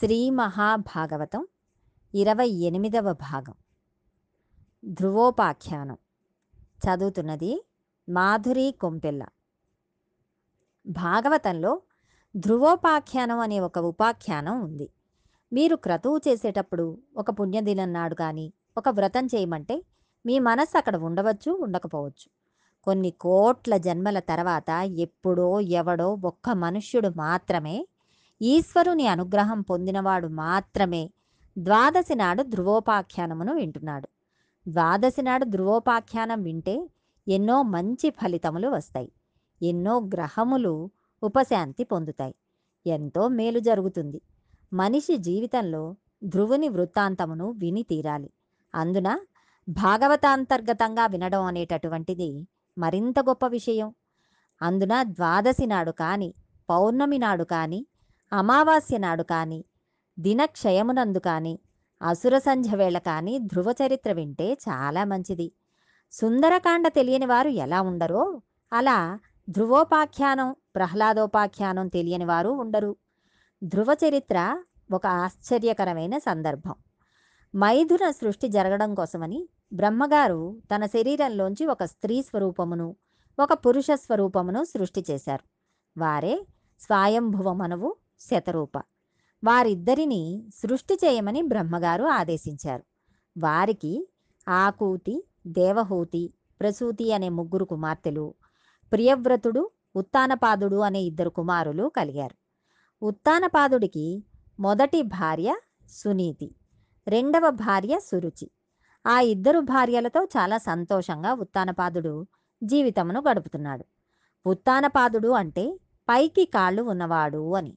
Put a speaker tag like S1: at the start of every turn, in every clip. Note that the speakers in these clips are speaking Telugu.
S1: శ్రీ మహాభాగవతం ఇరవై ఎనిమిదవ భాగం. ధ్రువోపాఖ్యానం. చదువుతున్నది మాధురి కొంపెల్ల. భాగవతంలో ధ్రువోపాఖ్యానం అనే ఒక ఉపాఖ్యానం ఉంది. మీరు క్రతువు చేసేటప్పుడు ఒక పుణ్యదినం నాడు కానీ ఒక వ్రతం చేయమంటే మీ మనస్సు అక్కడ ఉండవచ్చు ఉండకపోవచ్చు. కొన్ని కోట్ల జన్మల తర్వాత ఎప్పుడో ఎవడో ఒక్క మనుష్యుడు మాత్రమే ఈశ్వరుని అనుగ్రహం పొందినవాడు మాత్రమే. ద్వాదశి నాడు ధ్రువోపాఖ్యానమును వింటున్నాడు. ద్వాదశి నాడు ధ్రువోపాఖ్యానం వింటే ఎన్నో మంచి ఫలితములు వస్తాయి. ఎన్నో గ్రహములు ఉపశాంతి పొందుతాయి. ఎంతో మేలు జరుగుతుంది. మనిషి జీవితంలో ధ్రువుని వృత్తాంతమును విని తీరాలి. అందున భాగవతాంతర్గతంగా వినడం అనేటటువంటిది మరింత గొప్ప విషయం. అందున ద్వాదశి నాడు కానీ పౌర్ణమి నాడు కానీ అమావాస్య నాడు కానీ దినక్షయమునందు కానీ అసుర సంధ్య వేళ కానీ ధ్రువ చరిత్ర వింటే చాలా మంచిది. సుందరకాండ తెలియని వారు ఎలా ఉండరో అలా ధ్రువోపాఖ్యానం ప్రహ్లాదోపాఖ్యానం తెలియని వారు ఉండరు. ధ్రువ చరిత్ర ఒక ఆశ్చర్యకరమైన సందర్భం. మైథున సృష్టి జరగడం కోసమని బ్రహ్మగారు తన శరీరంలోంచి ఒక స్త్రీ స్వరూపమును ఒక పురుష స్వరూపమును సృష్టి చేశారు. వారే స్వాయంభువమనువు శతరూప. వారిద్దరిని సృష్టి చేయమని బ్రహ్మగారు ఆదేశించారు. వారికి ఆకూతి దేవహూతి ప్రసూతి అనే ముగ్గురు కుమార్తెలు ప్రియవ్రతుడు ఉత్తానపాదుడు అనే ఇద్దరు కుమారులు కలిగారు. ఉత్తానపాదుడికి మొదటి భార్య సునీతి రెండవ భార్య సురుచి. ఆ ఇద్దరు భార్యలతో చాలా సంతోషంగా ఉత్తానపాదుడు జీవితమును గడుపుతున్నాడు. ఉత్తానపాదుడు అంటే పైకి కాళ్ళు ఉన్నవాడు అని.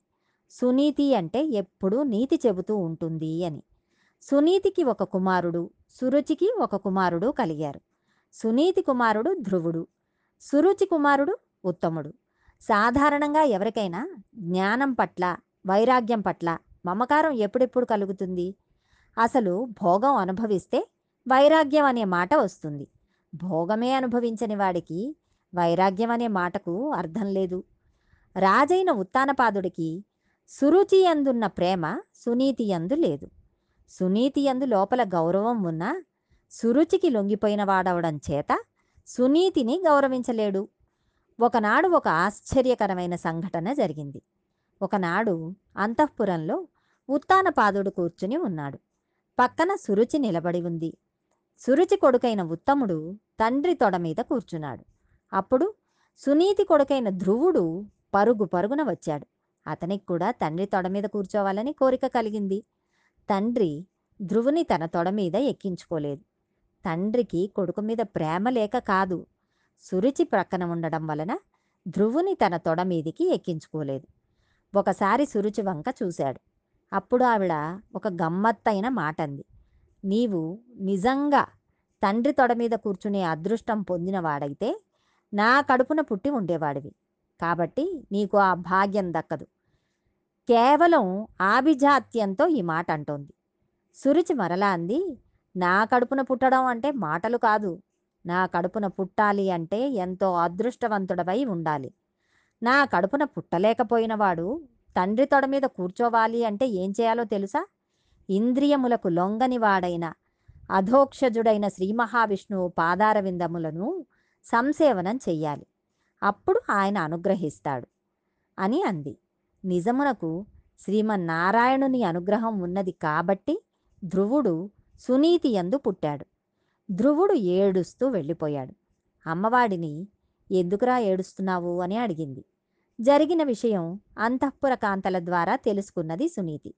S1: సునీతి అంటే ఎప్పుడూ నీతి చెబుతూ ఉంటుంది అని. సునీతికి ఒక కుమారుడు సురుచికి ఒక కుమారుడు కలిగారు. సునీతి కుమారుడు ధ్రువుడు సురుచి కుమారుడు ఉత్తముడు. సాధారణంగా ఎవరికైనా జ్ఞానం పట్ల వైరాగ్యం పట్ల మమకారం ఎప్పుడెప్పుడు కలుగుతుంది? అసలు భోగం అనుభవిస్తే వైరాగ్యం అనే మాట వస్తుంది. భోగమే అనుభవించని వాడికి వైరాగ్యం అనే మాటకు అర్థం లేదు. రాజైన ఉత్తానపాదుడికి సురుచి ఎందున్న ప్రేమ సునీతి యందు లేదు. సునీతి యందు లోపల గౌరవం ఉన్నా సురుచికి లొంగిపోయిన వాడవడం చేత సునీతిని గౌరవించలేడు. ఒకనాడు ఒక ఆశ్చర్యకరమైన సంఘటన జరిగింది. ఒకనాడు అంతఃపురంలో ఉత్తానపాదుడు కూర్చుని ఉన్నాడు. పక్కన సురుచి నిలబడి ఉంది. సురుచి కొడుకైన ఉత్తముడు తండ్రి తొడ మీద కూర్చున్నాడు. అప్పుడు సునీతి కొడుకైన ధ్రువుడు పరుగు పరుగున వచ్చాడు. అతనికి కూడా తండ్రి తొడ మీద కూర్చోవాలని కోరిక కలిగింది. తండ్రి ధ్రువుని తన తొడ మీద ఎక్కించుకోలేదు. తండ్రికి కొడుకు మీద ప్రేమ లేక కాదు. సురుచి ప్రక్కన ఉండడం వలన ధ్రువుని తన తొడ మీదికి ఎక్కించుకోలేదు. ఒకసారి సురుచి వంక చూశాడు. అప్పుడు ఆవిడ ఒక గమ్మత్తైన మాట అంది నీవు నిజంగా తండ్రి తొడ మీద కూర్చునే అదృష్టం పొందినవాడైతే నా కడుపున పుట్టి ఉండేవాడివి. కాబట్టి నీకు ఆ భాగ్యం దక్కదు. కేవలం ఆభిజాత్యంతో ఈ మాట అంటోంది. సురుచి మరలా అంది నా కడుపున పుట్టడం అంటే మాటలు కాదు. నా కడుపున పుట్టాలి అంటే ఎంతో అదృష్టవంతుడవై ఉండాలి. నా కడుపున పుట్టలేకపోయినవాడు తండ్రి తొడ మీద కూర్చోవాలి అంటే ఏం చేయాలో తెలుసా? ఇంద్రియములకు లొంగనివాడైన అధోక్షజుడైన శ్రీ మహావిష్ణువు పాదారవిందములను సంసేవనం చెయ్యాలి. అప్పుడు ఆయన అనుగ్రహిస్తాడు. అని అంది. నిజమునకు శ్రీమన్నారాయణుని అనుగ్రహం ఉన్నది కాబట్టి ధ్రువుడు సునీతి యందు పుట్టాడు. ధ్రువుడు ఏడుస్తూ వెళ్ళిపోయాడు. అమ్మవాడిని ఎందుకురా ఏడుస్తున్నావు అని అడిగింది. జరిగిన విషయం అంతఃపుర కాంతల ద్వారా తెలుసుకున్నది సునీతి.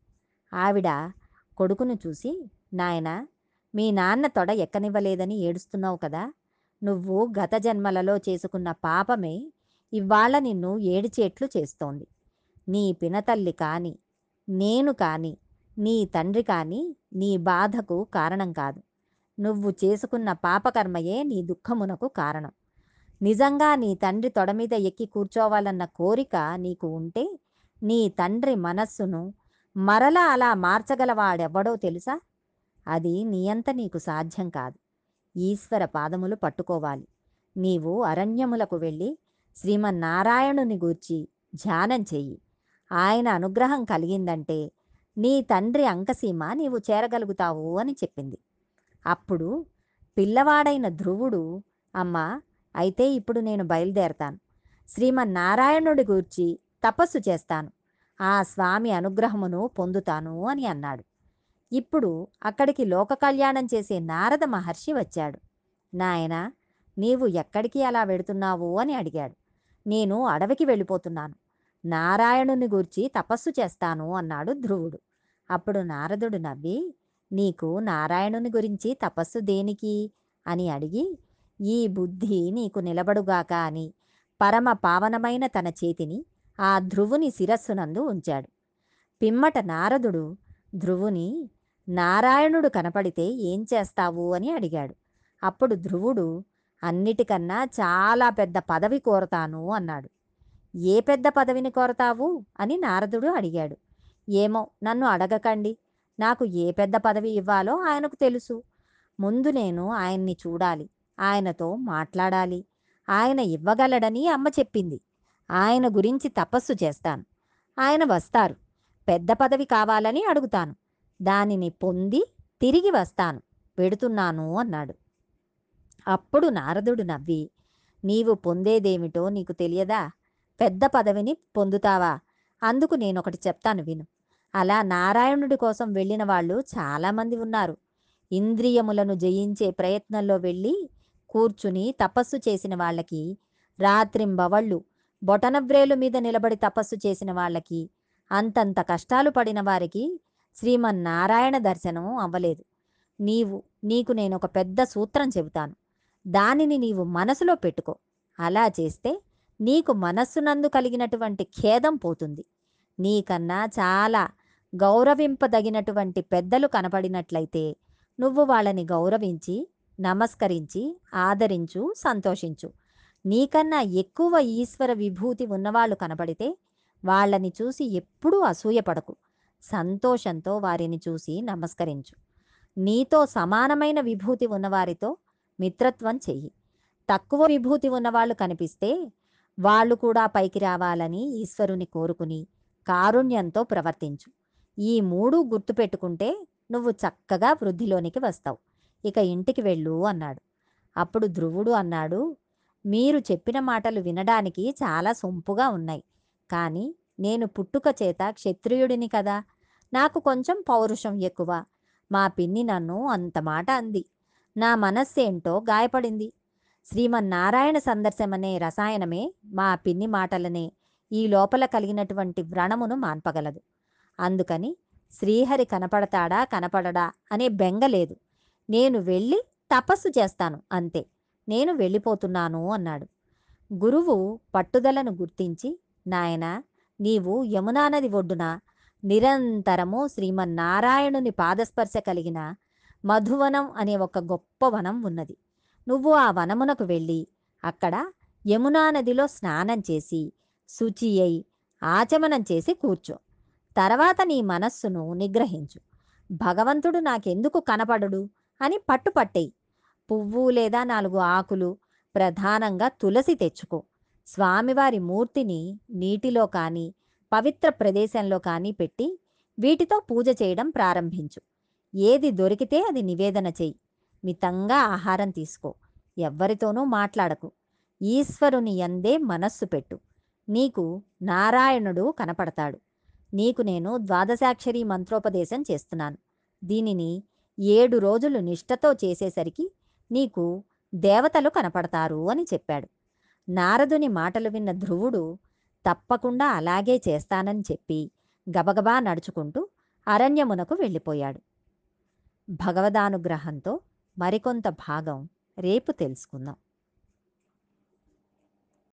S1: ఆవిడ కొడుకును చూసి నాయన మీ నాన్న తొడ ఎక్కనివ్వలేదని ఏడుస్తున్నావు కదా నువ్వు గత జన్మలలో చేసుకున్న పాపమే ఇవాళ నిన్ను ఏడిచేట్లు చేస్తోంది. నీ పినతల్లి కాని నేను కాని నీ తండ్రి కాని నీ బాధకు కారణం కాదు. నువ్వు చేసుకున్న పాపకర్మయే నీ దుఃఖమునకు కారణం. నిజంగా నీ తండ్రి తొడ మీద ఎక్కి కూర్చోవాలన్న కోరిక నీకు ఉంటే నీ తండ్రి మనస్సును మరలా అలా మార్చగలవాడెవ్వడో తెలుసా? అది నీ అంత నీకు సాధ్యం కాదు. ఈశ్వర పాదములు పట్టుకోవాలి. నీవు అరణ్యములకు వెళ్ళి శ్రీమన్నారాయణుని గూర్చి ధ్యానం చెయ్యి. ఆయన అనుగ్రహం కలిగిందంటే నీ తండ్రి అంకసీమ నీవు చేరగలుగుతావు అని చెప్పింది. అప్పుడు పిల్లవాడైన ధ్రువుడు అమ్మా అయితే ఇప్పుడు నేను బయలుదేరతాను. శ్రీమన్నారాయణుడి గూర్చి తపస్సు చేస్తాను. ఆ స్వామి అనుగ్రహమును పొందుతాను అని అన్నాడు. ఇప్పుడు అక్కడికి లోక కళ్యాణం చేసే నారద మహర్షి వచ్చాడు. నాయనా నీవు ఎక్కడికి అలా వెడుతున్నావు? అని అడిగాడు. నేను అడవికి వెళ్ళిపోతున్నాను. నారాయణుని గూర్చి తపస్సు చేస్తాను అన్నాడు ధ్రువుడు. అప్పుడు నారదుడు నవ్వి నీకు నారాయణుని గురించి తపస్సు దేనికి? అని అడిగి ఈ బుద్ధి నీకు నిలబడుగాక అని పరమ పావనమైన తన చేతిని ఆ ధ్రువుని శిరస్సునందు ఉంచాడు. పిమ్మట నారదుడు ధ్రువుని నారాయణుడు కనపడితే ఏం చేస్తావు అని అడిగాడు. అప్పుడు ధ్రువుడు అన్నిటికన్నా చాలా పెద్ద పదవి కోరతాను అన్నాడు. ఏ పెద్ద పదవిని కోరతావు? అని నారదుడు అడిగాడు. ఏమో నన్ను అడగకండి. నాకు ఏ పెద్ద పదవి ఇవ్వాలో ఆయనకు తెలుసు. ముందు నేను ఆయన్ని చూడాలి. ఆయనతో మాట్లాడాలి. ఆయన ఇవ్వగలడని అమ్మ చెప్పింది. ఆయన గురించి తపస్సు చేస్తాను. ఆయన వస్తారు. పెద్ద పదవి కావాలని అడుగుతాను. దానిని పొంది తిరిగి వస్తాను. పెడుతున్నాను అన్నాడు. అప్పుడు నారదుడు నవ్వి నీవు పొందేదేమిటో నీకు తెలియదా? పెద్ద పదవిని పొందుతావా? అందుకు నేనొకటి చెప్తాను విను. అలా నారాయణుడి కోసం వెళ్ళిన వాళ్ళు చాలామంది ఉన్నారు. ఇంద్రియములను జయించే ప్రయత్నంలో వెళ్ళి కూర్చుని తపస్సు చేసిన వాళ్ళకి రాత్రింబవళ్ళు బొటనవ్రేలు మీద నిలబడి తపస్సు చేసిన వాళ్ళకి అంతంత కష్టాలు పడిన వారికి శ్రీమన్నారాయణ దర్శనం అవ్వలేదు. నీవు నీకు నేను ఒక పెద్ద సూత్రం చెబుతాను. దానిని నీవు మనసులో పెట్టుకో. అలా చేస్తే నీకు మనస్సునందు కలిగినటువంటి ఖేదం పోతుంది. నీకన్నా చాలా గౌరవింపదగినటువంటి పెద్దలు కనపడినట్లయితే నువ్వు వాళ్ళని గౌరవించి నమస్కరించి ఆదరించు సంతోషించు. నీకన్నా ఎక్కువ ఈశ్వర విభూతి ఉన్నవాళ్ళు కనపడితే వాళ్ళని చూసి ఎప్పుడూ అసూయపడకు. సంతోషంతో వారిని చూసి నమస్కరించు. నీతో సమానమైన విభూతి ఉన్నవారితో మిత్రత్వం చెయ్యి. తక్కువ విభూతి ఉన్నవాళ్ళు కనిపిస్తే వాళ్ళు కూడా పైకి రావాలని ఈశ్వరుని కోరుకుని కారుణ్యంతో ప్రవర్తించు. ఈ మూడు గుర్తుపెట్టుకుంటే నువ్వు చక్కగా వృద్ధిలోనికి వస్తావు. ఇక ఇంటికి వెళ్ళు అన్నాడు. అప్పుడు ధ్రువుడు అన్నాడు మీరు చెప్పిన మాటలు వినడానికి చాలా సొంపుగా ఉన్నాయి. కానీ నేను పుట్టుక చేత క్షత్రియుడిని కదా. నాకు కొంచెం పౌరుషం ఎక్కువ. మా పిన్ని నన్ను అంత మాట అంది. నా మనస్సేంటో గాయపడింది. శ్రీమన్నారాయణ సందర్శమనే రసాయనమే మా పిన్ని మాటలనే ఈ లోపల కలిగినటువంటి వ్రణమును మాన్పగలదు. అందుకని శ్రీహరి కనపడతాడా కనపడడా అనే బెంగ లేదు. నేను వెళ్ళి తపస్సు చేస్తాను అంతే. నేను వెళ్ళిపోతున్నాను అన్నాడు. గురువు పట్టుదలను గుర్తించి నాయనా నీవు యమునా నది ఒడ్డున? నిరంతరము శ్రీమన్నారాయణుని పాదస్పర్శ కలిగిన మధువనం అనే ఒక గొప్ప వనం ఉన్నది. నువ్వు ఆ వనమునకు వెళ్ళి అక్కడ యమునా నదిలో స్నానం చేసి శుచి అయి ఆచమనం చేసి కూర్చో. తర్వాత నీ మనస్సును నిగ్రహించు. భగవంతుడు నాకెందుకు కనపడడు అని పట్టుపట్టేయి. పువ్వు లేదా నాలుగు ఆకులు ప్రధానంగా తులసి తెచ్చుకో. స్వామివారి మూర్తిని నీటిలో కానీ పవిత్ర ప్రదేశంలో కానీ పెట్టి వీటితో పూజ చేయడం ప్రారంభించు. ఏది దొరికితే అది నివేదన చెయ్యి. మితంగా ఆహారం తీసుకో. ఎవ్వరితోనూ మాట్లాడకు. ఈశ్వరుని ఎందే మనస్సు పెట్టు. నీకు నారాయణుడు కనపడతాడు. నీకు నేను ద్వాదశాక్షరి మంత్రోపదేశం చేస్తున్నాను. దీనిని ఏడు రోజులు నిష్ఠతో చేసేసరికి నీకు దేవతలు కనపడతారు అని చెప్పాడు. నారదుని మాటలు విన్న ధ్రువుడు తప్పకుండా అలాగే చేస్తానని చెప్పి గబగబా నడుచుకుంటూ అరణ్యమునకు వెళ్ళిపోయాడు. భగవదానుగ్రహంతో మరికొంత భాగం రేపు తెలుసుకుందాం.